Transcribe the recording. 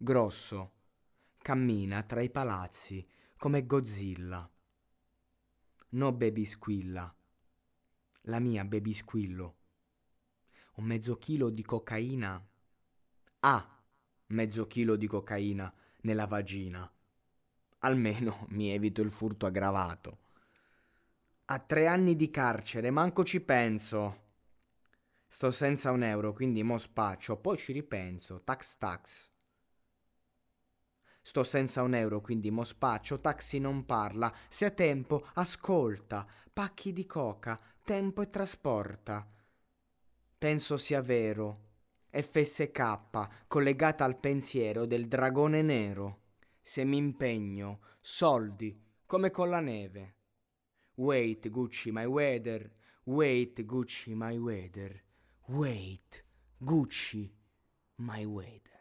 Grosso. Cammina tra i palazzi come Godzilla. No baby squilla. La mia baby squillo. Un mezzo chilo di cocaina. Ah, mezzo chilo di cocaina nella vagina. Almeno mi evito il furto aggravato. A tre anni di carcere, manco ci penso. Sto senza un euro, quindi mo spaccio, poi ci ripenso. Tax tax. Sto senza un euro, quindi mo spaccio, taxi non parla, se ha tempo, ascolta, pacchi di coca, tempo e trasporta. Penso sia vero. FSK, collegata al pensiero del dragone nero. Se mi impegno, soldi, come con la neve. Wait, Gucci, my weather. Wait, Gucci, my weather. Wait, Gucci, my weather.